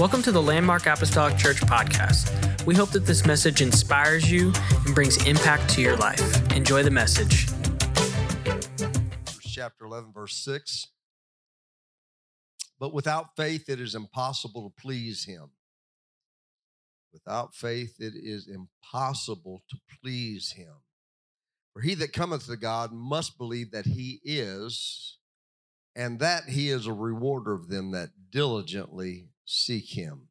Welcome to the Landmark Apostolic Church podcast. We hope that this message inspires you and brings impact to your life. Enjoy the message. Chapter 11, verse 6. But without faith, it is impossible to please him. Without faith, it is impossible to please him. For he that cometh to God must believe that he is, and that he is a rewarder of them that diligently seek him.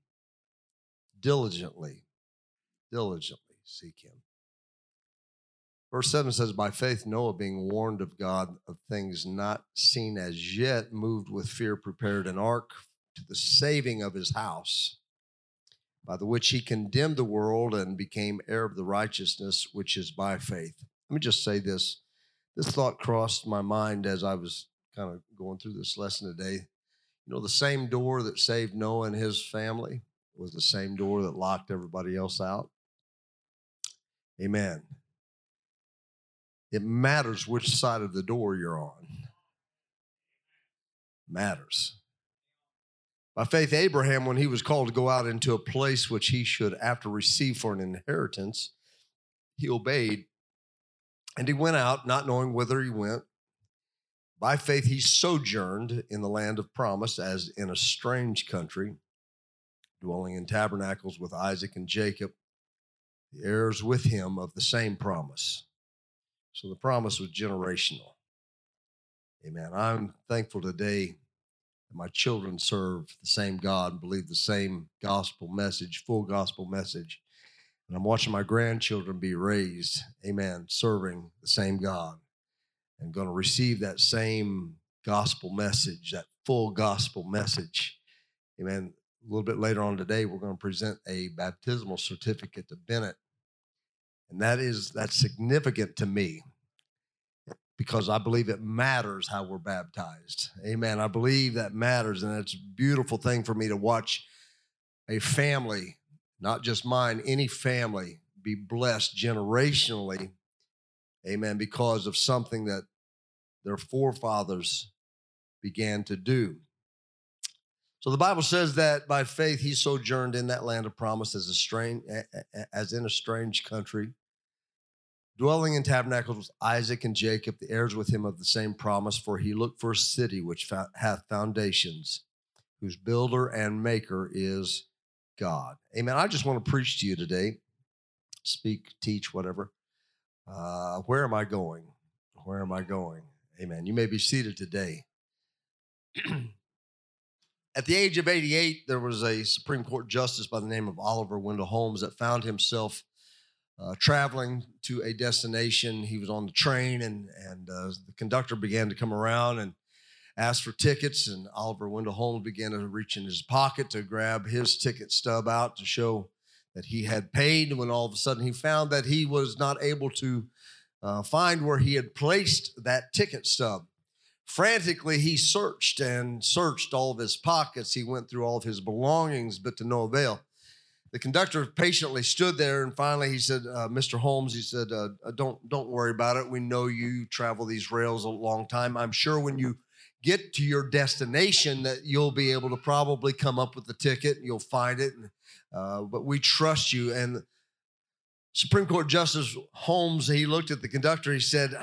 Diligently, diligently seek him. Verse 7 says, By faith, Noah, being warned of God of things not seen as yet, moved with fear, prepared an ark to the saving of his house, by the which he condemned the world and became heir of the righteousness which is by faith. Let me just say this. This thought crossed my mind as I was kind of going through this lesson today. You know, the same door that saved Noah and his family was the same door that locked everybody else out. Amen. It matters which side of the door you're on. Matters. By faith, Abraham, when he was called to go out into a place which he should after receive for an inheritance, he obeyed. And he went out, not knowing whither he went. By faith, he sojourned in the land of promise as in a strange country, dwelling in tabernacles with Isaac and Jacob, the heirs with him of the same promise. So the promise was generational. Amen. I'm thankful today that my children serve the same God and believe the same gospel message, full gospel message. And I'm watching my grandchildren be raised, amen, serving the same God and going to receive that same gospel message, that full gospel message. Amen. A little bit later on today, we're going to present a baptismal certificate to Bennett. And that is that's significant to me because I believe it matters how we're baptized. Amen. I believe that matters. And it's a beautiful thing for me to watch a family, not just mine, any family be blessed generationally Amen. Because of something that their forefathers began to do. So the Bible says that by faith he sojourned in that land of promise as a strange, as in a strange country, dwelling in tabernacles with Isaac and Jacob, the heirs with him of the same promise. For he looked for a city which hath foundations, whose builder and maker is God. Amen. I just want to preach to you today, speak, teach, whatever. Uh, where am I going? Where am I going? Amen. You may be seated today. At the age of 88, there was a Supreme Court justice by the name of Oliver Wendell Holmes that found himself uh, traveling to a destination. He was on the train, and, and uh, the conductor began to come around and ask for tickets. And Oliver Wendell Holmes began to reach in his pocket to grab his ticket stub out to show that he had paid when all of a sudden he found that he was not able to uh, find where he had placed that ticket stub. Frantically, he searched and searched all of his pockets. He went through all of his belongings, but to no avail. The conductor patiently stood there, and finally he said, uh, "Mr. Holmes," he said, uh, uh, "Don't don't worry about it. We know you travel these rails a long time. I'm sure when you get to your destination that you'll be able to probably come up with the ticket. You'll find it, and uh, but we trust you. And Supreme Court Justice Holmes, he looked at the conductor. He said,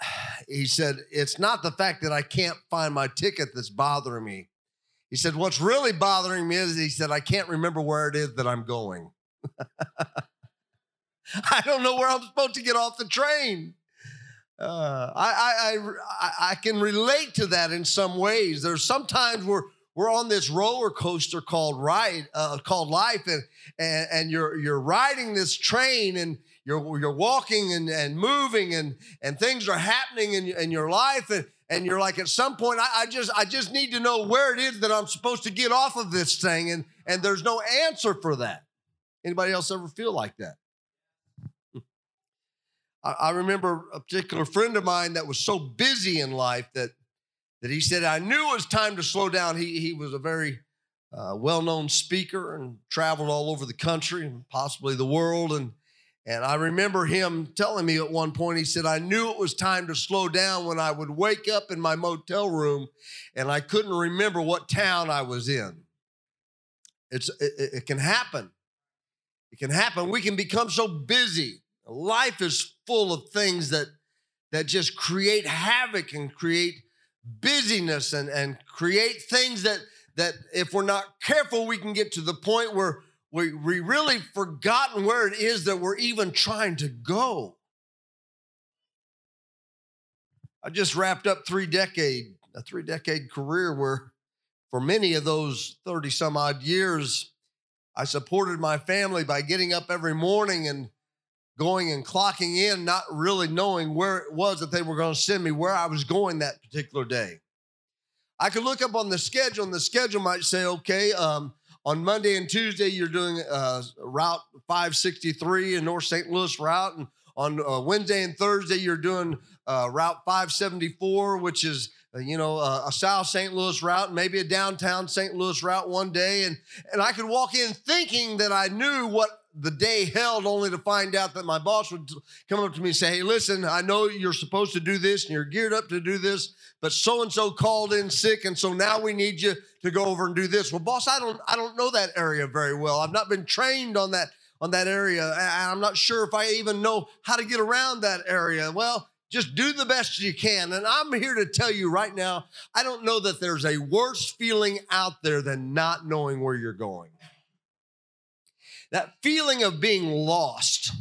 he said, it's not the fact that I can't find my ticket that's bothering me. He said, what's really bothering me is he said, I can't remember where it is that I'm going. I don't know where I'm supposed to get off the train. Uh, I, I, I, I can relate to that in some ways. There's sometimes where we're on this roller coaster called ride uh, called life and, and and you're you're riding this train and you're you're walking and, and moving and and things are happening in, in your life and and you're like at some point I, I just I just need to know where it is that I'm supposed to get off of this thing and and there's no answer for that. Anybody else ever feel like that? I, I remember a particular friend of mine that was so busy in life that that he said, I knew it was time to slow down. He, he was a very uh, well known speaker and traveled all over the country and possibly the world. And, and I remember him telling me at one point, he said, I knew it was time to slow down when I would wake up in my motel room and I couldn't remember what town I was in. It's it, it can happen. It can happen. We can become so busy. Life is full of things that that just create havoc and create busyness and, and create things that that if we're not careful, we can get to the point where we, we really forgotten where it is that we're even trying to go. I just wrapped up three decade, a three decade career where for many of those 30 some odd years, I supported my family by getting up every morning and going and clocking in, not really knowing where it was that they were going to send me, where I was going that particular day. I could look up on the schedule, and the schedule might say, okay, um, on Monday and Tuesday, you're doing uh, Route 563 and North St. Louis route. And on uh, Wednesday and Thursday, you're doing uh, Route 574, which is uh, you know, uh, a South St. Louis route, maybe a downtown St. Louis route one day. And, and I could walk in thinking that I knew what the day held, only to find out that my boss would come up to me and say, Hey, listen, I know you're supposed to do this and you're geared up to do this, but so and so called in sick. And so now we need you to go over and do this. Well, boss, I don't, I don't know that area very well. I've not been trained on that on that area. and I'm not sure if I even know how to get around that area. Well, just do the best you can. And I'm here to tell you right now, I don't know that there's a worse feeling out there than not knowing where you're going. That feeling of being lost.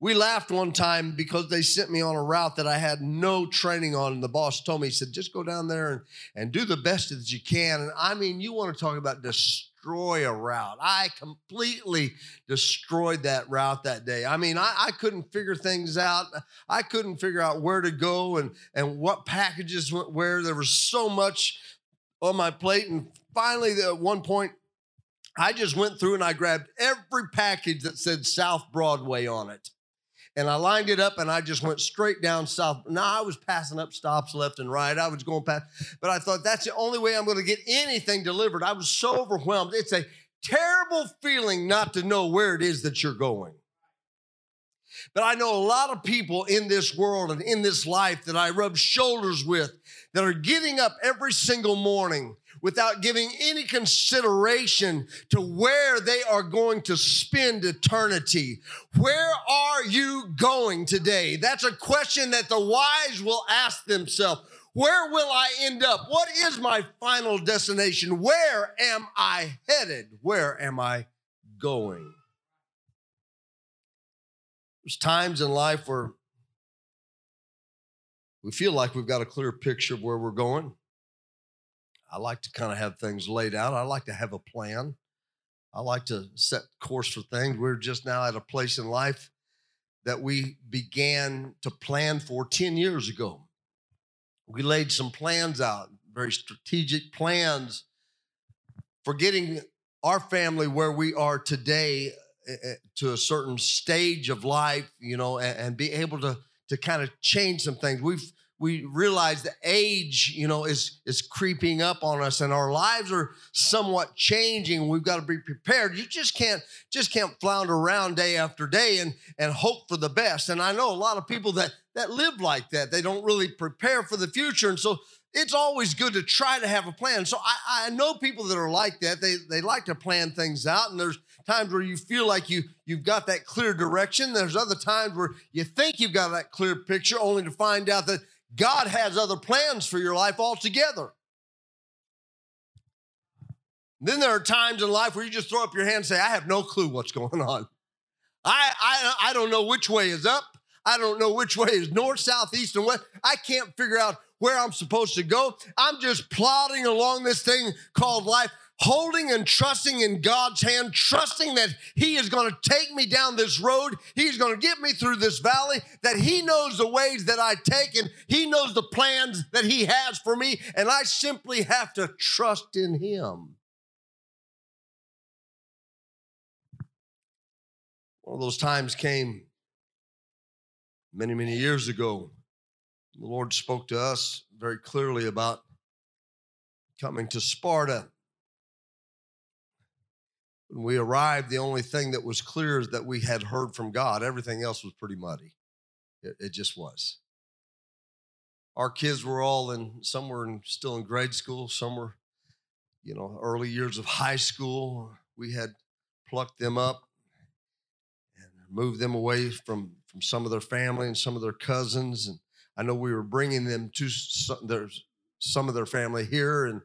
We laughed one time because they sent me on a route that I had no training on. And the boss told me, he said, just go down there and, and do the best that you can. And I mean, you want to talk about destroy a route. I completely destroyed that route that day. I mean, I, I, couldn't figure things out. I couldn't figure out where to go and, and what packages went where. There was so much on my plate. And finally, at one point, I just went through and I grabbed every package that said South Broadway on it and I lined it up and I just went straight down south. Now I was passing up stops left and right. I was going past, but I thought that's the only way I'm going to get anything delivered. I was so overwhelmed. It's a terrible feeling not to know where it is that you're going. But I know a lot of people in this world and in this life that I rub shoulders with that are getting up every single morning without giving any consideration to where they are going to spend eternity. Where are you going today? That's a question that the wise will ask themselves. Where will I end up? What is my final destination? Where am I headed? Where am I going? There's times in life where we feel like we've got a clear picture of where we're going. I like to kind of have things laid out. I like to have a plan. I like to set course for things. We're just now at a place in life that we began to plan for 10 years ago. We laid some plans out, very strategic plans for getting our family where we are today eh, eh, to a certain stage of life, you know, and, and be able to to kind of change some things. We've we realize the age, you know, is is creeping up on us, and our lives are somewhat changing. We've got to be prepared. You just can't just can't flounder around day after day and and hope for the best. And I know a lot of people that that live like that. They don't really prepare for the future, and so it's always good to try to have a plan. So I, I know people that are like that. They they like to plan things out, and there's times where you feel like you you've got that clear direction. There's other times where you think you've got that clear picture, only to find out that God has other plans for your life altogether. Then there are times in life where you just throw up your hand and say, I have no clue what's going on. I, I, I don't know which way is up. I don't know which way is north, south, east, and west. I can't figure out where I'm supposed to go. I'm just plodding along this thing called life holding and trusting in God's hand, trusting that He is going to take me down this road. He's going to get me through this valley, that He knows the ways that I take and He knows the plans that He has for me. And I simply have to trust in Him. One of those times came many, many years ago. The Lord spoke to us very clearly about coming to Sparta when we arrived, the only thing that was clear is that we had heard from God. Everything else was pretty muddy. It, it just was. Our kids were all in, some were in, still in grade school, some were you know, early years of high school, we had plucked them up and moved them away from, from some of their family and some of their cousins. And I know we were bringing them to some, their, some of their family here. And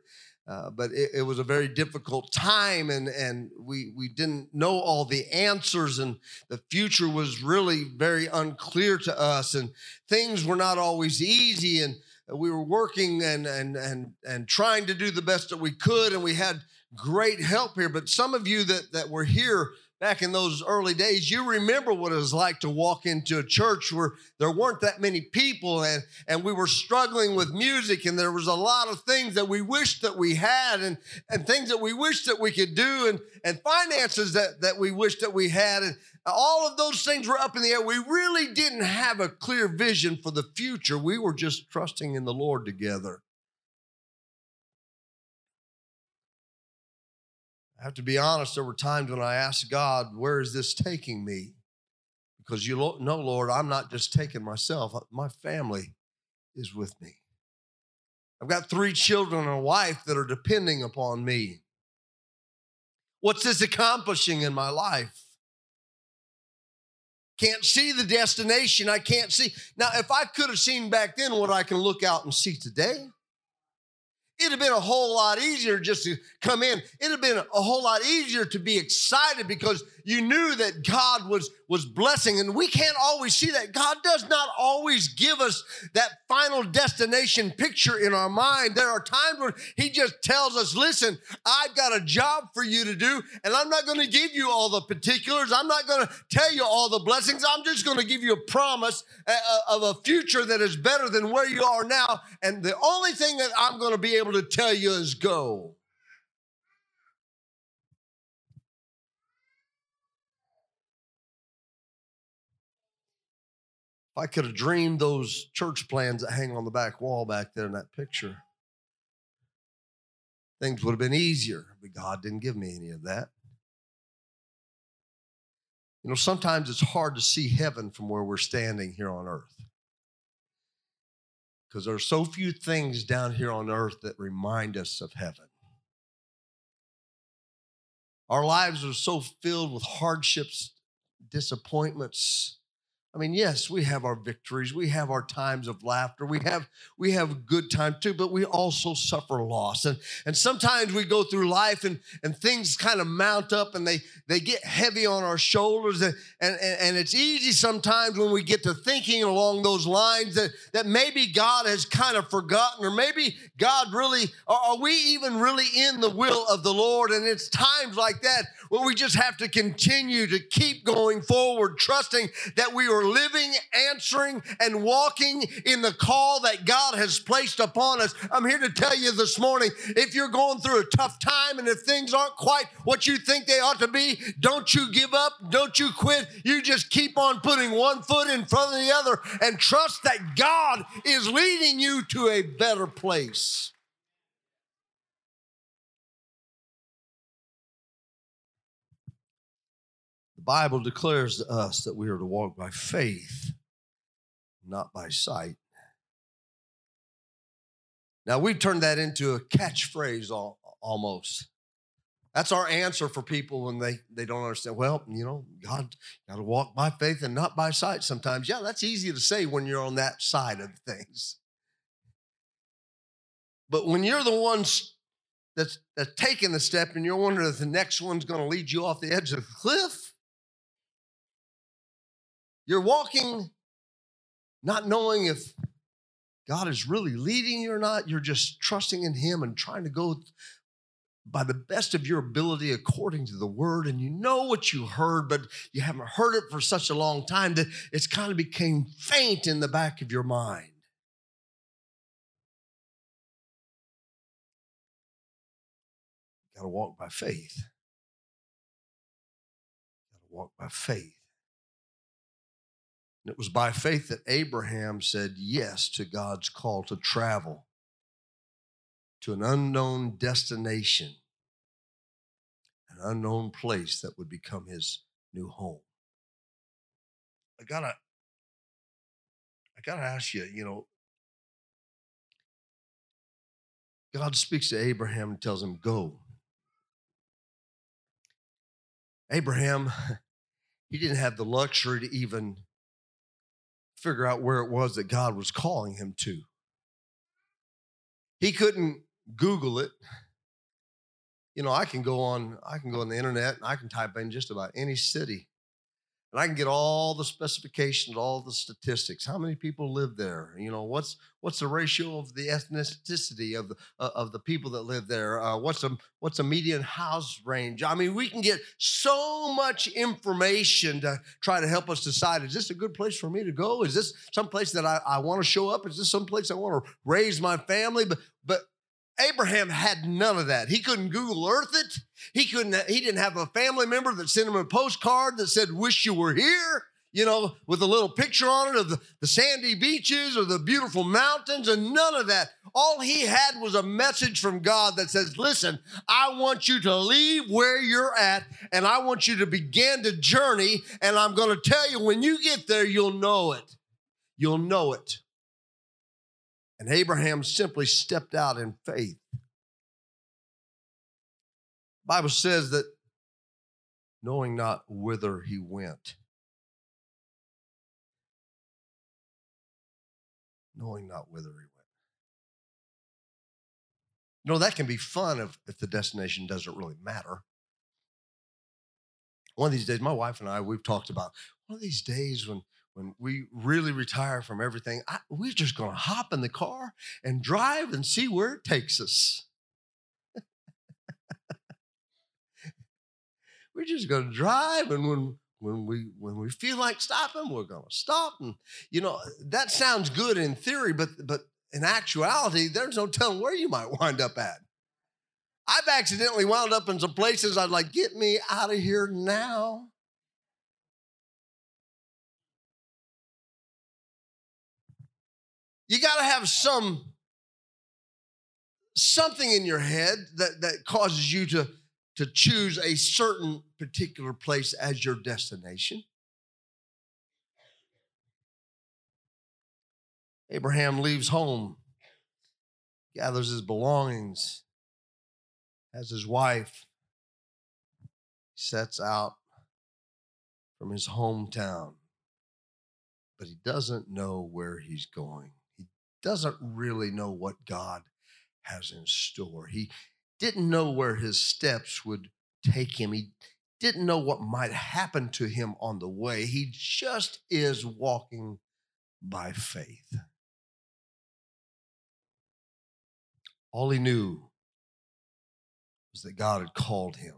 uh, but it, it, was a very difficult time and, and we, we didn't know all the answers and the future was really very unclear to us and things were not always easy and we were working and, and, and, and trying to do the best that we could and we had great help here. But some of you that, that were here back in those early days, you remember what it was like to walk into a church where there weren't that many people and, and we were struggling with music and there was a lot of things that we wished that we had and, and things that we wished that we could do and, and finances that, that we wished that we had. And all of those things were up in the air. We really didn't have a clear vision for the future. We were just trusting in the Lord together. I have to be honest, there were times when I asked God, Where is this taking me? Because you know, Lord, I'm not just taking myself, uh, my family is with me. I've got three children and a wife that are depending upon me. What's this accomplishing in my life? Can't see the destination. I can't see. Now, if I could have seen back then what I can look out and see today, It'd have been a whole lot easier just to come in. It'd have been a whole lot easier to be excited because you knew that God was, was blessing. And we can't always see that. God does not always give us that final destination picture in our mind. There are times when He just tells us, listen, I've got a job for you to do, and I'm not going to give you all the particulars. I'm not going to tell you all the blessings. I'm just going to give you a promise of a future that is better than where you are now. And the only thing that I'm going to be able to tell you is go. I could have dreamed those church plans that hang on the back wall back there in that picture, things would have been easier, but God didn't give me any of that. You know, sometimes it's hard to see heaven from where we're standing here on earth because there are so few things down here on earth that remind us of heaven. Our lives are so filled with hardships, disappointments, I mean, yes, we have our victories, we have our times of laughter, we have we have good time too, but we also suffer loss. And and sometimes we go through life and and things kind of mount up and they they get heavy on our shoulders and and, and it's easy sometimes when we get to thinking along those lines that that maybe God has kind of forgotten or maybe God really are we even really in the will of the Lord? And it's times like that where we just have to continue to keep going forward, trusting that we are living, answering, and walking in the call that God has placed upon us. I'm here to tell you this morning if you're going through a tough time and if things aren't quite what you think they ought to be, don't you give up, don't you quit. You just keep on putting one foot in front of the other and trust that God is leading you to a better place. Bible declares to us that we are to walk by faith, not by sight. Now, we've turned that into a catchphrase almost. That's our answer for people when they, they don't understand. Well, you know, God got to walk by faith and not by sight sometimes. Yeah, that's easy to say when you're on that side of things. But when you're the ones that's, that's taking the step and you're wondering if the next one's going to lead you off the edge of the cliff, you're walking not knowing if God is really leading you or not. You're just trusting in Him and trying to go by the best of your ability according to the word. And you know what you heard, but you haven't heard it for such a long time that it's kind of became faint in the back of your mind. Got to walk by faith. Got to walk by faith. And it was by faith that Abraham said yes to God's call to travel to an unknown destination, an unknown place that would become his new home. I gotta, I gotta ask you, you know, God speaks to Abraham and tells him, Go. Abraham, he didn't have the luxury to even figure out where it was that God was calling him to. He couldn't Google it. You know, I can go on, I can go on the internet and I can type in just about any city and I can get all the specifications, all the statistics. How many people live there? You know, what's what's the ratio of the ethnicity of the uh, of the people that live there? Uh, what's a what's a median house range? I mean, we can get so much information to try to help us decide: is this a good place for me to go? Is this some place that I, I want to show up? Is this some place I want to raise my family? But but Abraham had none of that. He couldn't Google Earth it. He couldn't. He didn't have a family member that sent him a postcard that said "Wish you were here." You know, with a little picture on it of the, the sandy beaches or the beautiful mountains, and none of that. All he had was a message from God that says, Listen, I want you to leave where you're at, and I want you to begin to journey. And I'm going to tell you, when you get there, you'll know it. You'll know it. And Abraham simply stepped out in faith. Bible says that knowing not whither he went. Knowing not whither he went. You know, that can be fun if, if the destination doesn't really matter. One of these days, my wife and I, we've talked about one of these days when when we really retire from everything, I, we're just going to hop in the car and drive and see where it takes us. we're just going to drive, and when when we when we feel like stopping, we're going to stop. And you know that sounds good in theory, but but in actuality, there's no telling where you might wind up at. I've accidentally wound up in some places I'd like, get me out of here now. You got to have some something in your head that, that causes you to, to choose a certain particular place as your destination. Abraham leaves home, gathers his belongings, has his wife, sets out from his hometown, but he doesn't know where he's going doesn't really know what God has in store. He didn't know where his steps would take him. He didn't know what might happen to him on the way. He just is walking by faith. All he knew was that God had called him,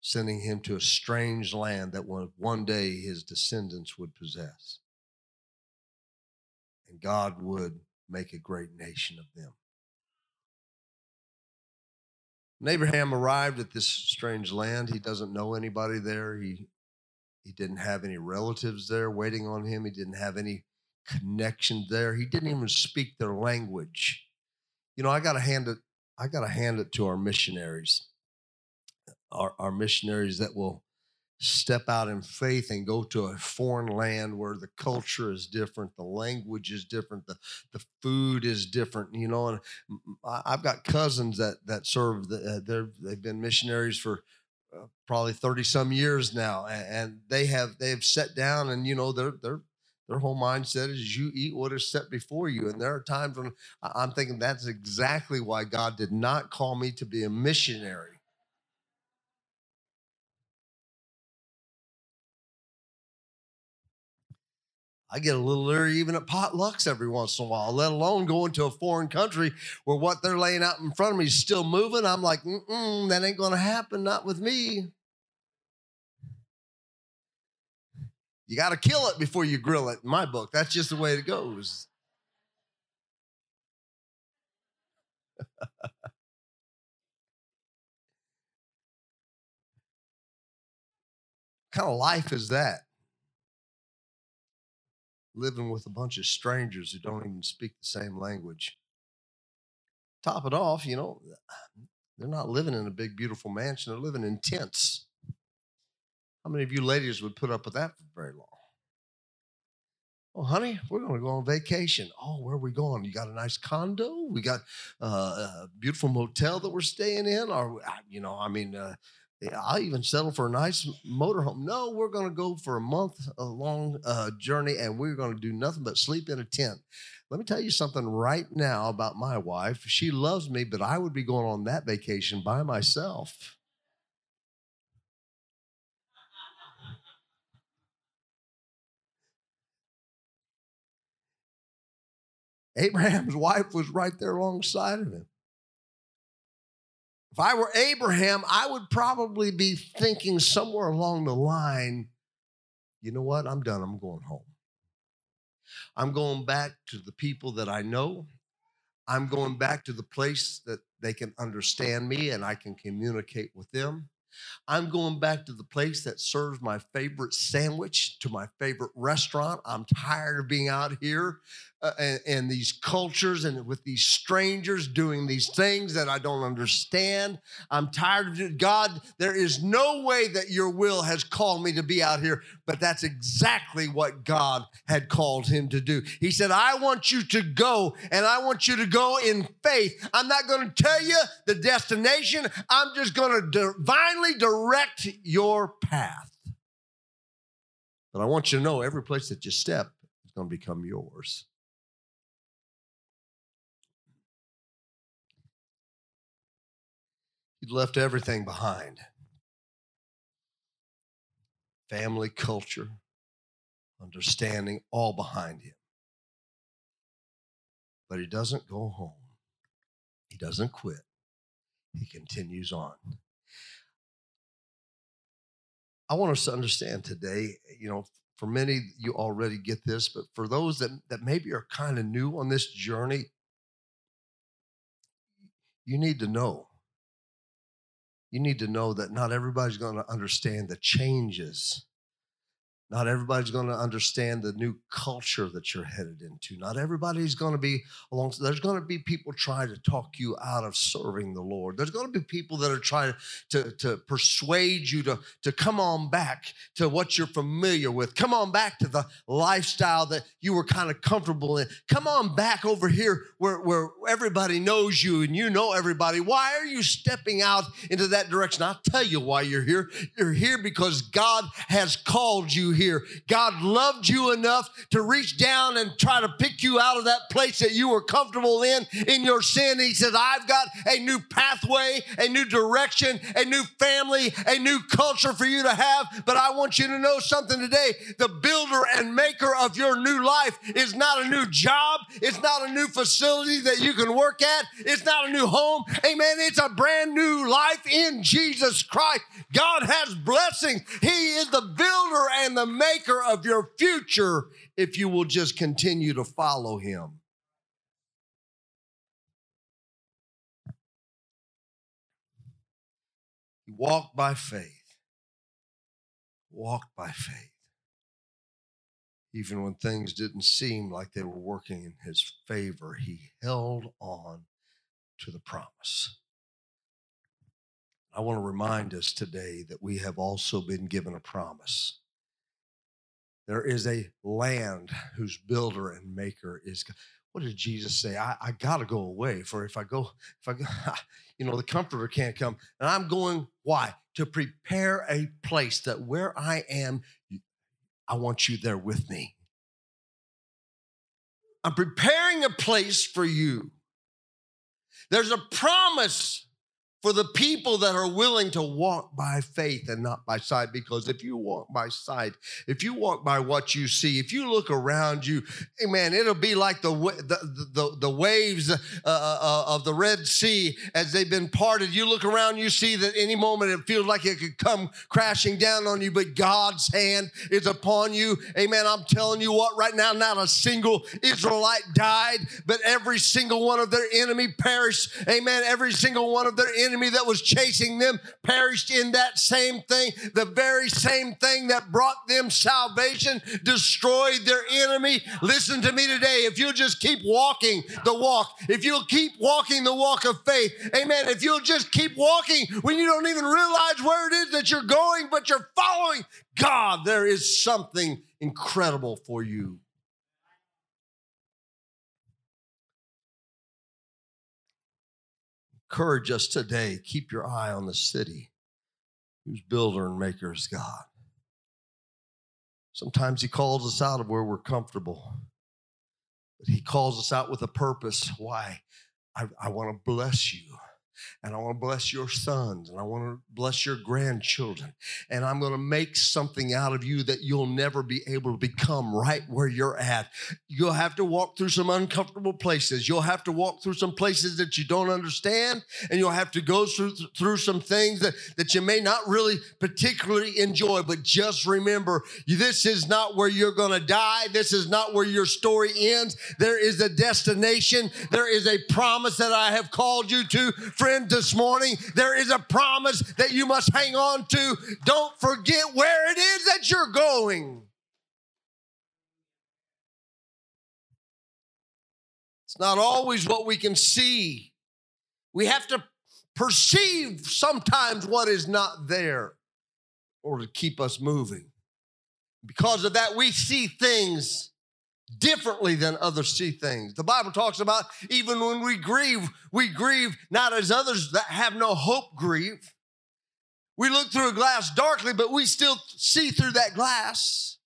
sending him to a strange land that one day his descendants would possess and God would make a great nation of them. When Abraham arrived at this strange land, he doesn't know anybody there. He, he didn't have any relatives there waiting on him. He didn't have any connection there. He didn't even speak their language. You know, I got to hand it. I got to hand it to our missionaries, our, our missionaries that will step out in faith and go to a foreign land where the culture is different, the language is different, the, the food is different, you know. And I've got cousins that that serve, the, uh, they've been missionaries for uh, probably 30 some years now. And, and they have, they have sat down and, you know, they're, they're, their whole mindset is you eat what is set before you. And there are times when I'm thinking that's exactly why God did not call me to be a missionary I get a little leery even at potlucks every once in a while, let alone going to a foreign country where what they're laying out in front of me is still moving. I'm like, mm that ain't going to happen, not with me. You got to kill it before you grill it, in my book. That's just the way it goes. kind of life is that? Living with a bunch of strangers who don't even speak the same language. Top it off, you know, they're not living in a big, beautiful mansion, they're living in tents. How many of you ladies would put up with that for very long? Oh, honey, we're going to go on vacation. Oh, where are we going? You got a nice condo? We got uh, a beautiful motel that we're staying in? Or, you know, I mean, uh, I'll even settle for a nice motorhome. No, we're going to go for a month a long uh, journey and we're going to do nothing but sleep in a tent. Let me tell you something right now about my wife. She loves me, but I would be going on that vacation by myself. Abraham's wife was right there alongside of him. If I were Abraham, I would probably be thinking somewhere along the line, you know what? I'm done. I'm going home. I'm going back to the people that I know. I'm going back to the place that they can understand me and I can communicate with them. I'm going back to the place that serves my favorite sandwich, to my favorite restaurant. I'm tired of being out here uh, and, and, these cultures and with these strangers doing these things that I don't understand. I'm tired of it. God, there is no way that your will has called me to be out here, but that's exactly what God had called him to do. He said, I want you to go and I want you to go in faith. I'm not going to tell you the destination, I'm just going to divinely direct your path. But I want you to know every place that you step is going to become yours. He'd left everything behind family, culture, understanding, all behind him. But he doesn't go home, he doesn't quit, he continues on. I want us to understand today, you know, for many, you already get this, but for those that, that maybe are kind of new on this journey, you need to know you need to know that not everybody's going to understand the changes not everybody's going to understand the new culture that you're headed into. Not everybody's going to be along. There's going to be people trying to talk you out of serving the Lord. There's going to be people that are trying to, to persuade you to, to come on back to what you're familiar with. Come on back to the lifestyle that you were kind of comfortable in. Come on back over here where, where everybody knows you and you know everybody. Why are you stepping out into that direction? I'll tell you why you're here. You're here because God has called you here. God loved you enough to reach down and try to pick you out of that place that you were comfortable in, in your sin. He says, I've got a new pathway, a new direction, a new family, a new culture for you to have. But I want you to know something today. The builder and maker of your new life is not a new job. It's not a new facility that you can work at. It's not a new home. Amen. It's a brand new life in Jesus Christ. God has blessings. He is the builder and the maker of your future if you will just continue to follow him. He walked by faith. Walked by faith. Even when things didn't seem like they were working in his favor, he held on to the promise. I want to remind us today that we have also been given a promise. There is a land whose builder and maker is God. What did Jesus say? I, I got to go away. For if I go, if I go, you know, the comforter can't come. And I'm going, why? To prepare a place that where I am, I want you there with me. I'm preparing a place for you. There's a promise for the people that are willing to walk by faith and not by sight. Because if you walk by sight, if you walk by what you see, if you look around you, hey man, it'll be like the the the, the waves uh, uh, uh, of the Red Sea as they've been parted. You look around, you see that any moment it feels like it could come crashing down on you, but God's hand is upon you. Amen. I'm telling you what, right now, not a single Israelite died, but every single one of their enemy perished. Amen. Every single one of their enemy enemy that was chasing them perished in that same thing. The very same thing that brought them salvation destroyed their enemy. Listen to me today. If you'll just keep walking the walk, if you'll keep walking the walk of faith, amen. If you'll just keep walking when you don't even realize where it is that you're going, but you're following God, there is something incredible for you. Encourage us today keep your eye on the city whose builder and maker is God. Sometimes He calls us out of where we're comfortable, but He calls us out with a purpose. Why? I, I want to bless you and I want to bless your sons and I want to bless your grandchildren. And I'm going to make something out of you that you'll never be able to become right where you're at. You'll have to walk through some uncomfortable places. You'll have to walk through some places that you don't understand. And you'll have to go through, through some things that, that you may not really particularly enjoy. But just remember, this is not where you're going to die. This is not where your story ends. There is a destination. There is a promise that I have called you to friend, this morning, there is a promise that you must hang on to. Don't forget where it is that you're going. It's not always what we can see. We have to perceive sometimes what is not there or to keep us moving. Because of that, we see things differently than others see things. The Bible talks about even when we grieve, we grieve not as others that have no hope grieve. We look through a glass darkly, but we still see through that glass.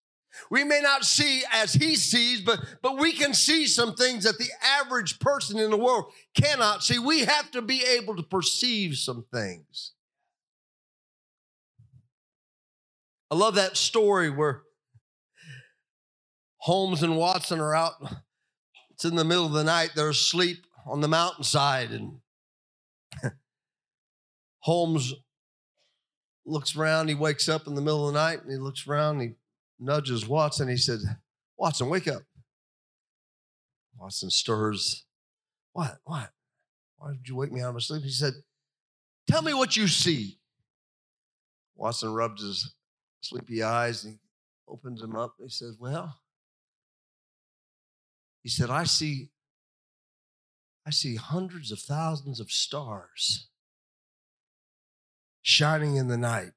We may not see as he sees, but, but we can see some things that the average person in the world cannot see. We have to be able to perceive some things. I love that story where Holmes and Watson are out. It's in the middle of the night. They're asleep on the mountainside. And Holmes looks around. He wakes up in the middle of the night and he looks around. he nudges Watson. He said, Watson, wake up. Watson stirs. What? What? Why did you wake me out of my sleep? He said, Tell me what you see. Watson rubs his sleepy eyes and he opens them up. He says, Well, he said, I see, I see hundreds of thousands of stars shining in the night.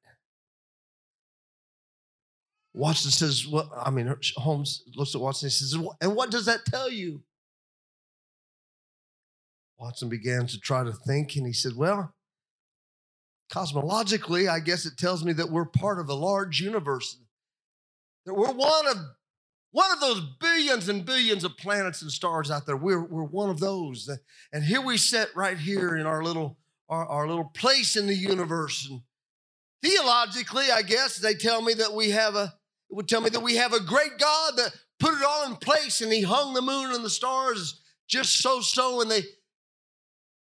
Watson says, Well, I mean, Holmes looks at Watson and says, And what does that tell you? Watson began to try to think and he said, Well, cosmologically, I guess it tells me that we're part of a large universe, that we're one of one of those billions and billions of planets and stars out there. We're, we're one of those. And here we sit right here in our little, our, our little place in the universe. And theologically, I guess they tell me that we have a, it would tell me that we have a great God that put it all in place and he hung the moon and the stars just so so and they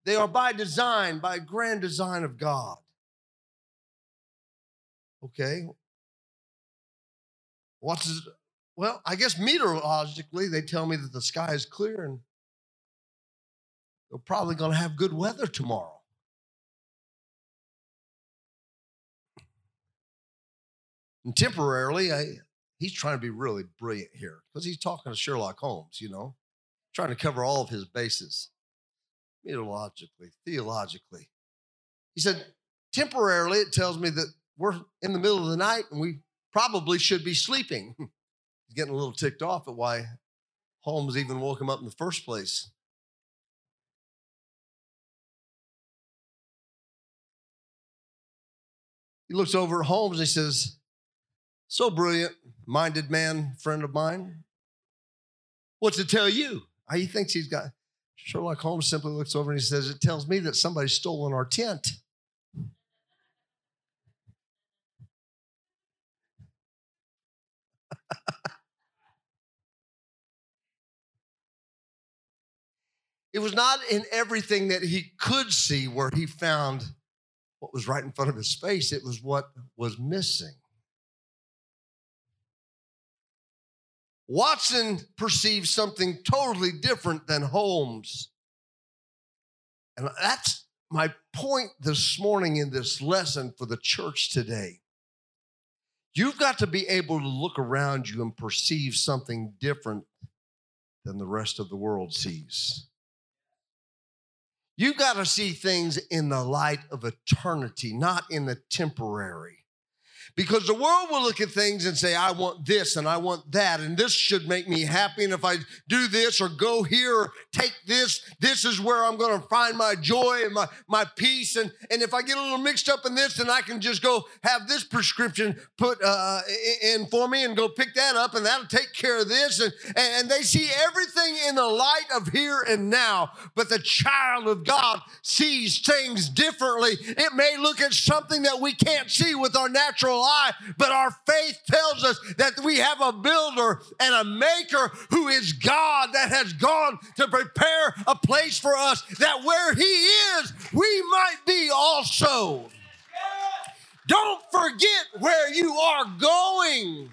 they are by design by grand design of god okay what's well, I guess meteorologically, they tell me that the sky is clear and they're probably going to have good weather tomorrow. And temporarily, I, he's trying to be really brilliant here because he's talking to Sherlock Holmes, you know, trying to cover all of his bases meteorologically, theologically. He said, temporarily, it tells me that we're in the middle of the night and we probably should be sleeping. He's getting a little ticked off at why Holmes even woke him up in the first place. He looks over at Holmes and he says, So brilliant, minded man, friend of mine. What's it tell you? Ah, he thinks he's got. Sherlock Holmes simply looks over and he says, It tells me that somebody's stolen our tent. It was not in everything that he could see where he found what was right in front of his face, it was what was missing. Watson perceived something totally different than Holmes. And that's my point this morning in this lesson for the church today. You've got to be able to look around you and perceive something different than the rest of the world sees. You got to see things in the light of eternity, not in the temporary. Because the world will look at things and say, I want this and I want that, and this should make me happy. And if I do this or go here or take this, this is where I'm going to find my joy and my, my peace. And, and if I get a little mixed up in this, then I can just go have this prescription put uh, in for me and go pick that up, and that'll take care of this. And, and they see everything in the light of here and now. But the child of God sees things differently. It may look at something that we can't see with our natural eye, but our faith tells us that we have a builder and a maker who is God that has gone to prepare a place for us that where He is, we might be also. Don't forget where you are going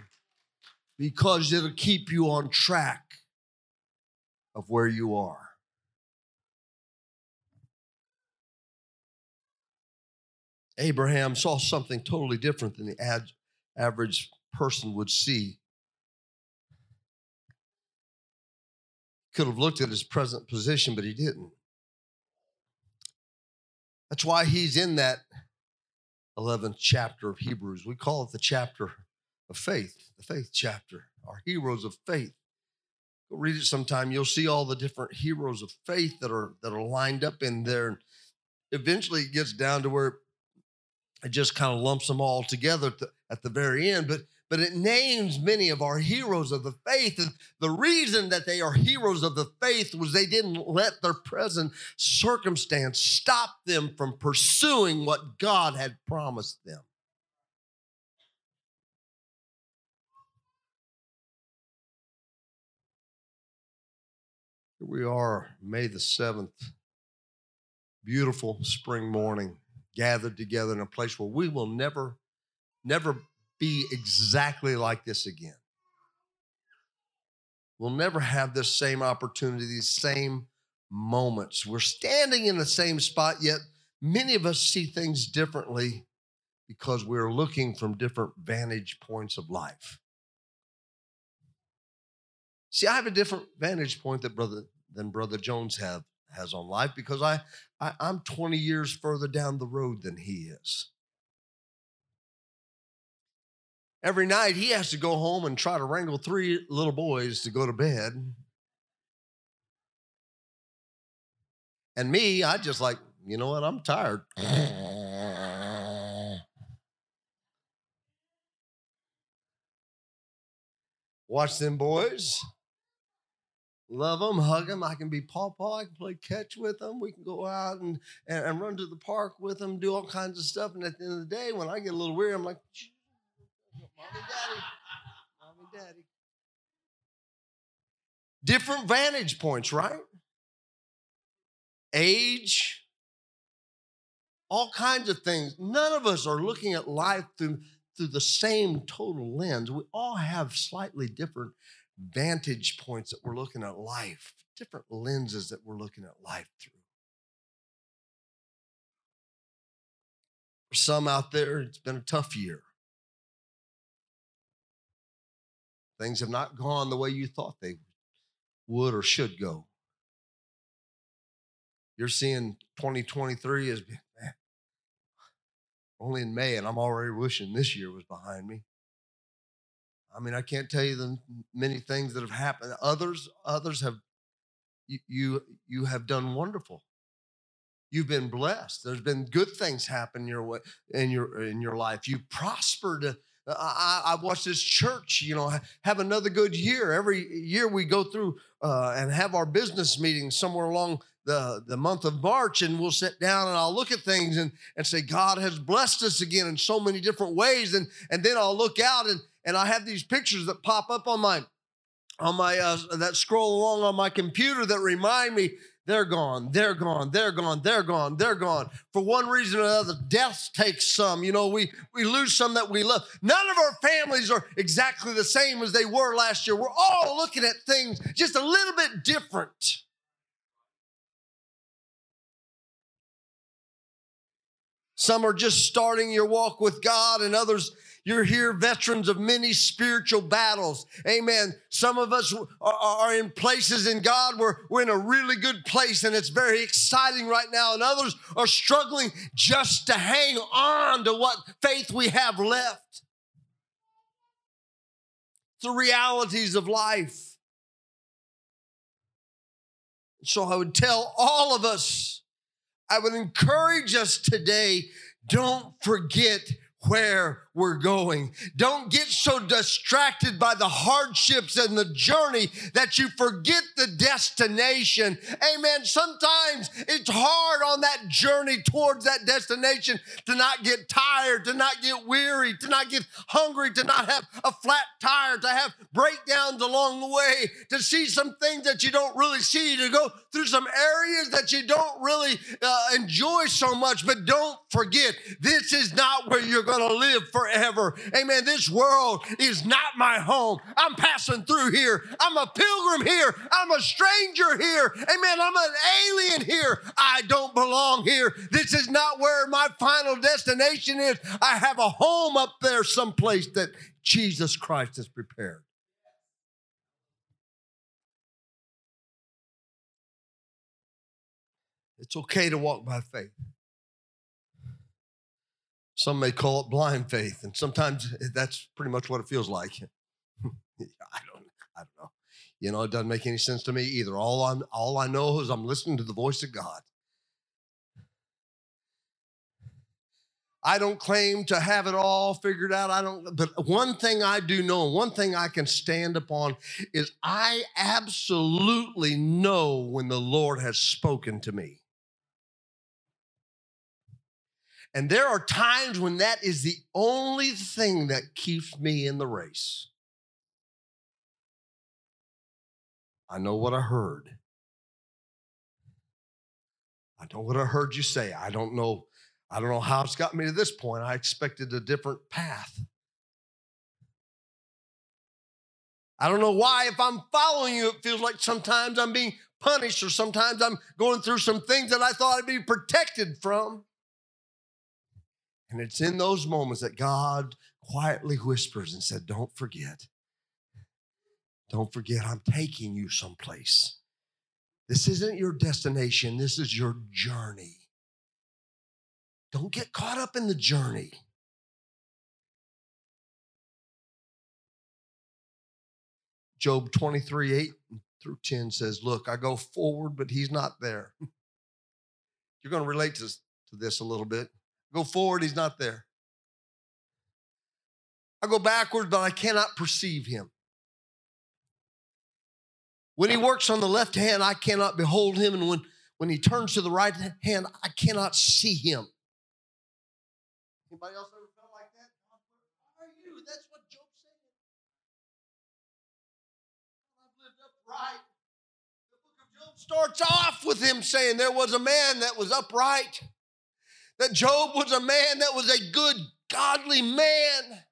because it'll keep you on track of where you are. Abraham saw something totally different than the ad- average person would see. Could have looked at his present position, but he didn't. That's why he's in that 11th chapter of Hebrews. We call it the chapter of faith, the faith chapter, our heroes of faith. Go read it sometime. You'll see all the different heroes of faith that are that are lined up in there. Eventually it gets down to where it just kind of lumps them all together at the, at the very end. But but it names many of our heroes of the faith. And the reason that they are heroes of the faith was they didn't let their present circumstance stop them from pursuing what God had promised them. Here we are, May the 7th, beautiful spring morning gathered together in a place where we will never, never be exactly like this again. We'll never have this same opportunity, these same moments. We're standing in the same spot, yet many of us see things differently because we're looking from different vantage points of life. See, I have a different vantage point that brother than brother Jones have has on life because I, I I'm 20 years further down the road than he is. Every night he has to go home and try to wrangle three little boys to go to bed. And me, I just like, you know what, I'm tired. Watch them boys. Love them, hug them. I can be pawpaw. I can play catch with them. We can go out and, and, and, run to the park with them, do all kinds of stuff. And at the end of the day, when I get a little weary, I'm like, mommy, daddy, mommy, daddy. Different vantage points, right? Age, all kinds of things. None of us are looking at life through, through the same total lens. We all have slightly different vantage points that we're looking at life, different lenses that we're looking at life through. For some out there, it's been a tough year. Things have not gone the way you thought they would or should go. You're seeing 2023 as man, only in May, and I'm already wishing this year was behind me. I mean, I can't tell you the many things that have happened. Others, others have you, you, you have done wonderful. You've been blessed. There's been good things happen your way in your in your life. You prospered. Uh, I, I watched this church, you know, have another good year. Every year we go through uh, and have our business meeting somewhere along the, the month of March, and we'll sit down and I'll look at things and, and say, God has blessed us again in so many different ways. And, and then I'll look out and, and I have these pictures that pop up on my on my uh, that scroll along on my computer that remind me they're gone, they're gone, they're gone, they're gone, they're gone. For one reason or another, death takes some. You know, we we lose some that we love. None of our families are exactly the same as they were last year. We're all looking at things just a little bit different. Some are just starting your walk with God, and others you're here, veterans of many spiritual battles. Amen. Some of us are, in places in God where we're in a really good place and it's very exciting right now. And others are struggling just to hang on to what faith we have left. the realities of life. So I would tell all of us, I would encourage us today don't forget where we're going. Don't get so distracted by the hardships and the journey that you forget the destination. Amen. Sometimes it's hard on that journey towards that destination to not get tired, to not get weary, to not get hungry, to not have a flat tire, to have breakdowns along the way, to see some things that you don't really see, to go through some areas that you don't really uh, enjoy so much. But don't forget, this is not where you're going to live forever. Amen. This world is not my home. I'm passing through here. I'm a pilgrim here. I'm a stranger here. Amen. I'm an alien here. I don't belong here. This is not where my final destination is. I have a home up there someplace that Jesus Christ has prepared. It's okay to walk by faith. Some may call it blind faith, and sometimes that's pretty much what it feels like. I don't, I don't know. You know, it doesn't make any sense to me either. All I'm, all I know is I'm listening to the voice of God. I don't claim to have it all figured out. I don't, but one thing I do know, and one thing I can stand upon is I absolutely know when the Lord has spoken to me. And there are times when that is the only thing that keeps me in the race. I know what I heard. I know what I heard you say. I don't know. I don't know how it's got me to this point. I expected a different path. I don't know why, if I'm following you, it feels like sometimes I'm being punished or sometimes I'm going through some things that I thought I'd be protected from. And it's in those moments that God quietly whispers and said, Don't forget. Don't forget, I'm taking you someplace. This isn't your destination, this is your journey. Don't get caught up in the journey. Job 23 8 through 10 says, Look, I go forward, but he's not there. You're going to relate to, to this a little bit. Go forward, he's not there. I go backwards, but I cannot perceive him. When he works on the left hand, I cannot behold him. And when, when he turns to the right hand, I cannot see him. Anybody else ever felt like that? Where are you? That's what Job said. I've lived upright. The book of Job starts off with him saying there was a man that was upright that Job was a man that was a good, godly man.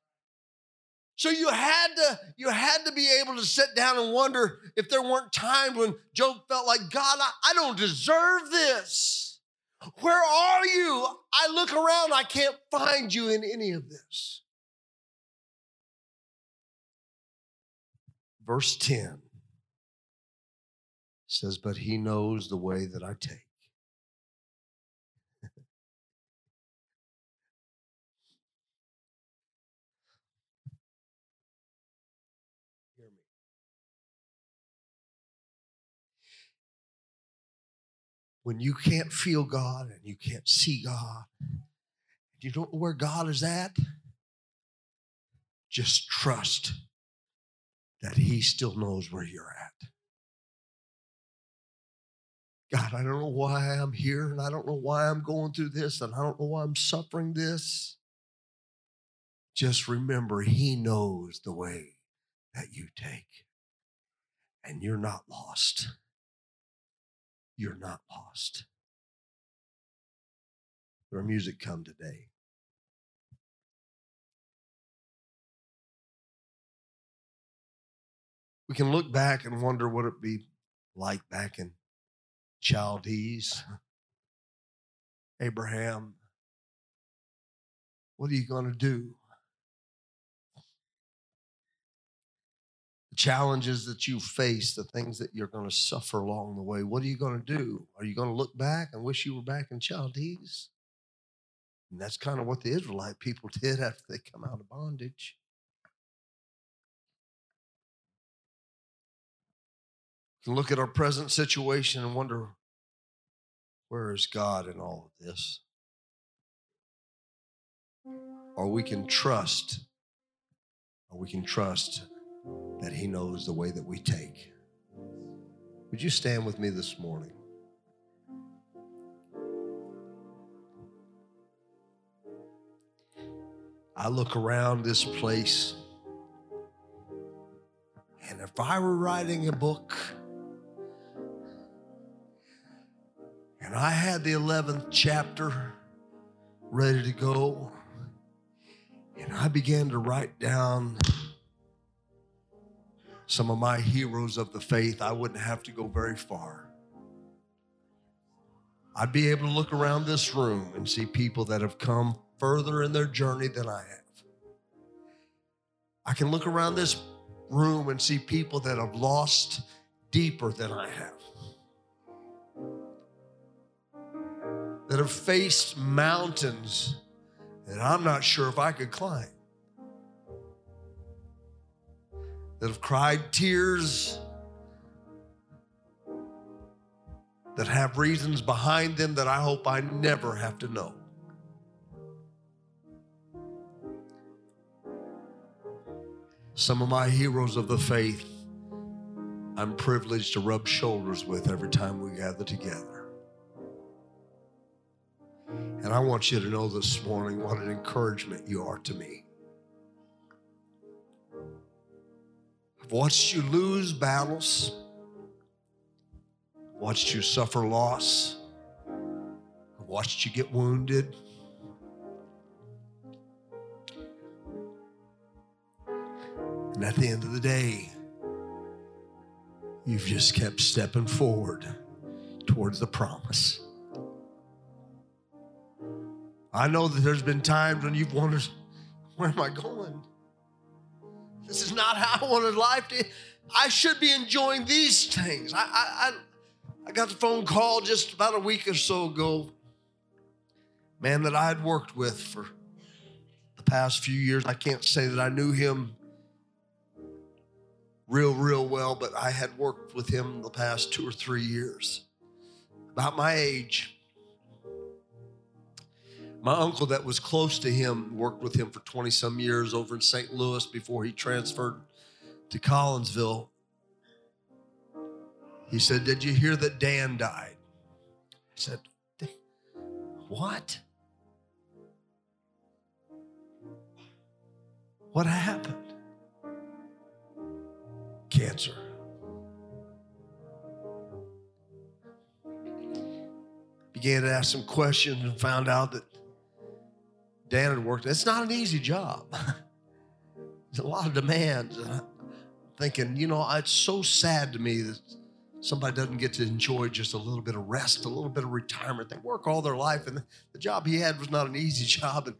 So you had to you had to be able to sit down and wonder if there weren't times when Job felt like God, I, I don't deserve this. Where are you? I look around, I can't find you in any of this. Verse 10 says, But he knows the way that I take. When you can't feel God and you can't see God, you don't know where God is at, just trust that He still knows where you're at. God, I don't know why I'm here and I don't know why I'm going through this and I don't know why I'm suffering this. Just remember, He knows the way that you take, and you're not lost you're not lost. Our music come today. We can look back and wonder what it'd be like back in Chaldees, Abraham. What are you going to do? Challenges that you face, the things that you're going to suffer along the way, what are you going to do? Are you going to look back and wish you were back in Chaldees? And that's kind of what the Israelite people did after they come out of bondage. can look at our present situation and wonder where is God in all of this? Or we can trust, or we can trust that He knows the way that we take. Would you stand with me this morning? I look around this place, and if I were writing a book and I had the 11th chapter ready to go, and I began to write down some of my heroes of the faith, I wouldn't have to go very far. I'd be able to look around this room and see people that have come further in their journey than I have. I can look around this room and see people that have lost deeper than I have, that have faced mountains that I'm not sure if I could climb, that have cried tears. That have reasons behind them that I hope I never have to know. some of my heroes of the faith I'm privileged to rub shoulders with every time we gather together. And I want you to know this morning what an encouragement you are to me. Watched you lose battles, watched you suffer loss, watched you get wounded. And at the end of the day, you've just kept stepping forward towards the promise. I know that there's been times when you've wondered, where am I going? This is not how I wanted life to. I should be enjoying these things. I, I, I, I got the phone call just about a week or so ago. Man that I had worked with for the past few years. I can't say that I knew him real, real well, but I had worked with him the past two or three years. About my age. My uncle, that was close to him, worked with him for 20 some years over in St. Louis before he transferred to Collinsville. He said, Did you hear that Dan died? I said, What? What happened? cancer. Began to ask some questions and found out that Dan had worked. It's not an easy job. There's a lot of demands. thinking, you know, it's so sad to me that somebody doesn't get to enjoy just a little bit of rest, a little bit of retirement. They work all their life, and the job he had was not an easy job. And,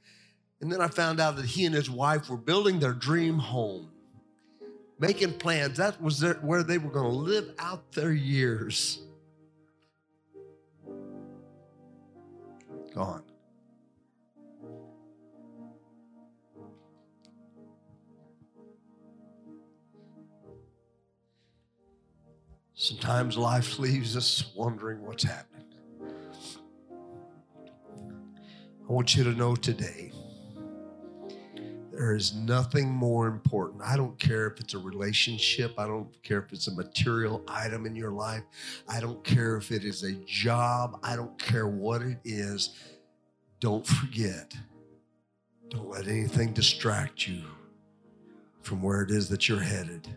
and then I found out that he and his wife were building their dream home making plans. That was their, where they were going to live out their years. Gone. Sometimes life leaves us wondering what's happening. I want you to know today there is nothing more important. I don't care if it's a relationship. I don't care if it's a material item in your life. I don't care if it is a job. I don't care what it is. Don't forget. Don't let anything distract you from where it is that you're headed.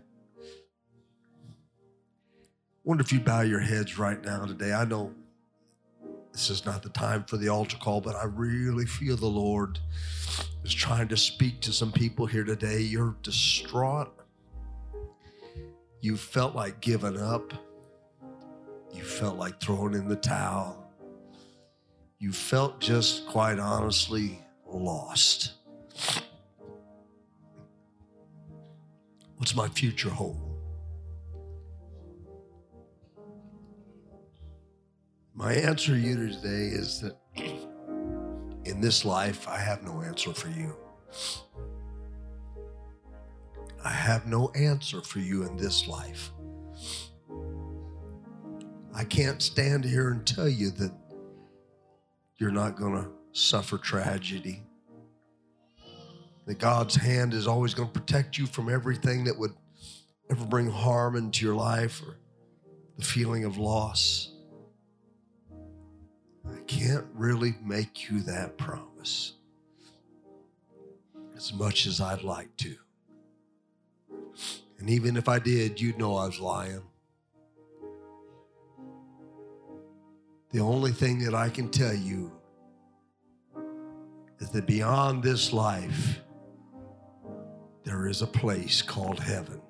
Wonder if you bow your heads right now today. I know this is not the time for the altar call, but I really feel the Lord is trying to speak to some people here today. You're distraught. You felt like giving up. You felt like throwing in the towel. You felt just quite honestly lost. What's my future hold? My answer to you today is that in this life, I have no answer for you. I have no answer for you in this life. I can't stand here and tell you that you're not going to suffer tragedy. That God's hand is always going to protect you from everything that would ever bring harm into your life or the feeling of loss. I can't really make you that promise as much as I'd like to. And even if I did, you'd know I was lying. The only thing that I can tell you is that beyond this life, there is a place called heaven.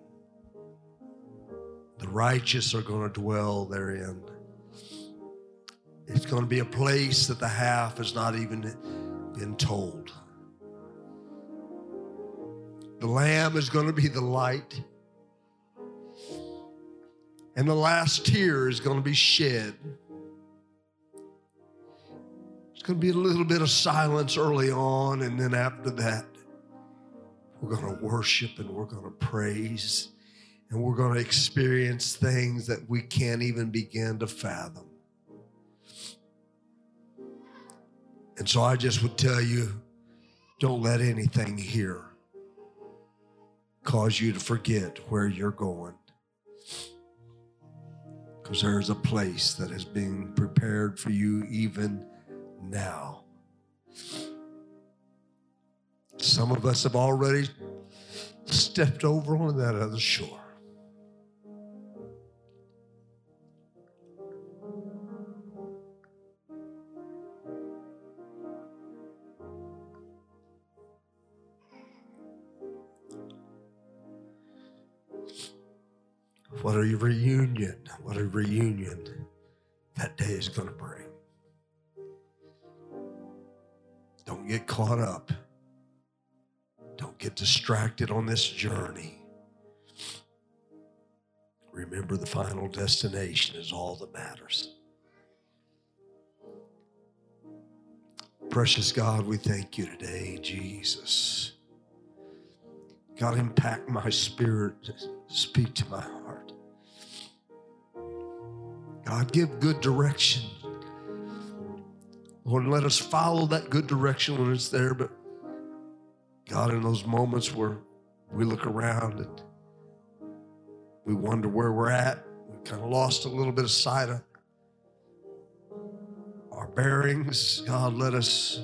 The righteous are going to dwell therein. It's going to be a place that the half has not even been told. The Lamb is going to be the light. And the last tear is going to be shed. It's going to be a little bit of silence early on, and then after that, we're going to worship and we're going to praise and we're going to experience things that we can't even begin to fathom. And so I just would tell you don't let anything here cause you to forget where you're going. Because there's a place that is being prepared for you even now. Some of us have already stepped over on that other shore. What a reunion, what a reunion that day is going to bring. Don't get caught up. Don't get distracted on this journey. Remember, the final destination is all that matters. Precious God, we thank you today, Jesus. God, impact my spirit, speak to my heart. God, give good direction. Lord, let us follow that good direction when it's there. But God, in those moments where we look around and we wonder where we're at, we kind of lost a little bit of sight of our bearings. God, let us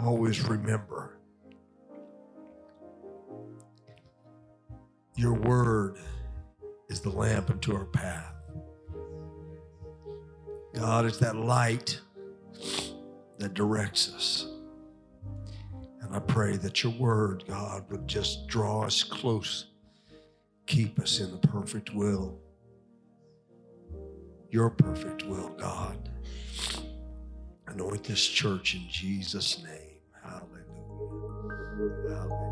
always remember your word is the lamp unto our path. God is that light that directs us. And I pray that your word, God, would just draw us close, keep us in the perfect will. Your perfect will, God. Anoint this church in Jesus' name. Hallelujah. Hallelujah.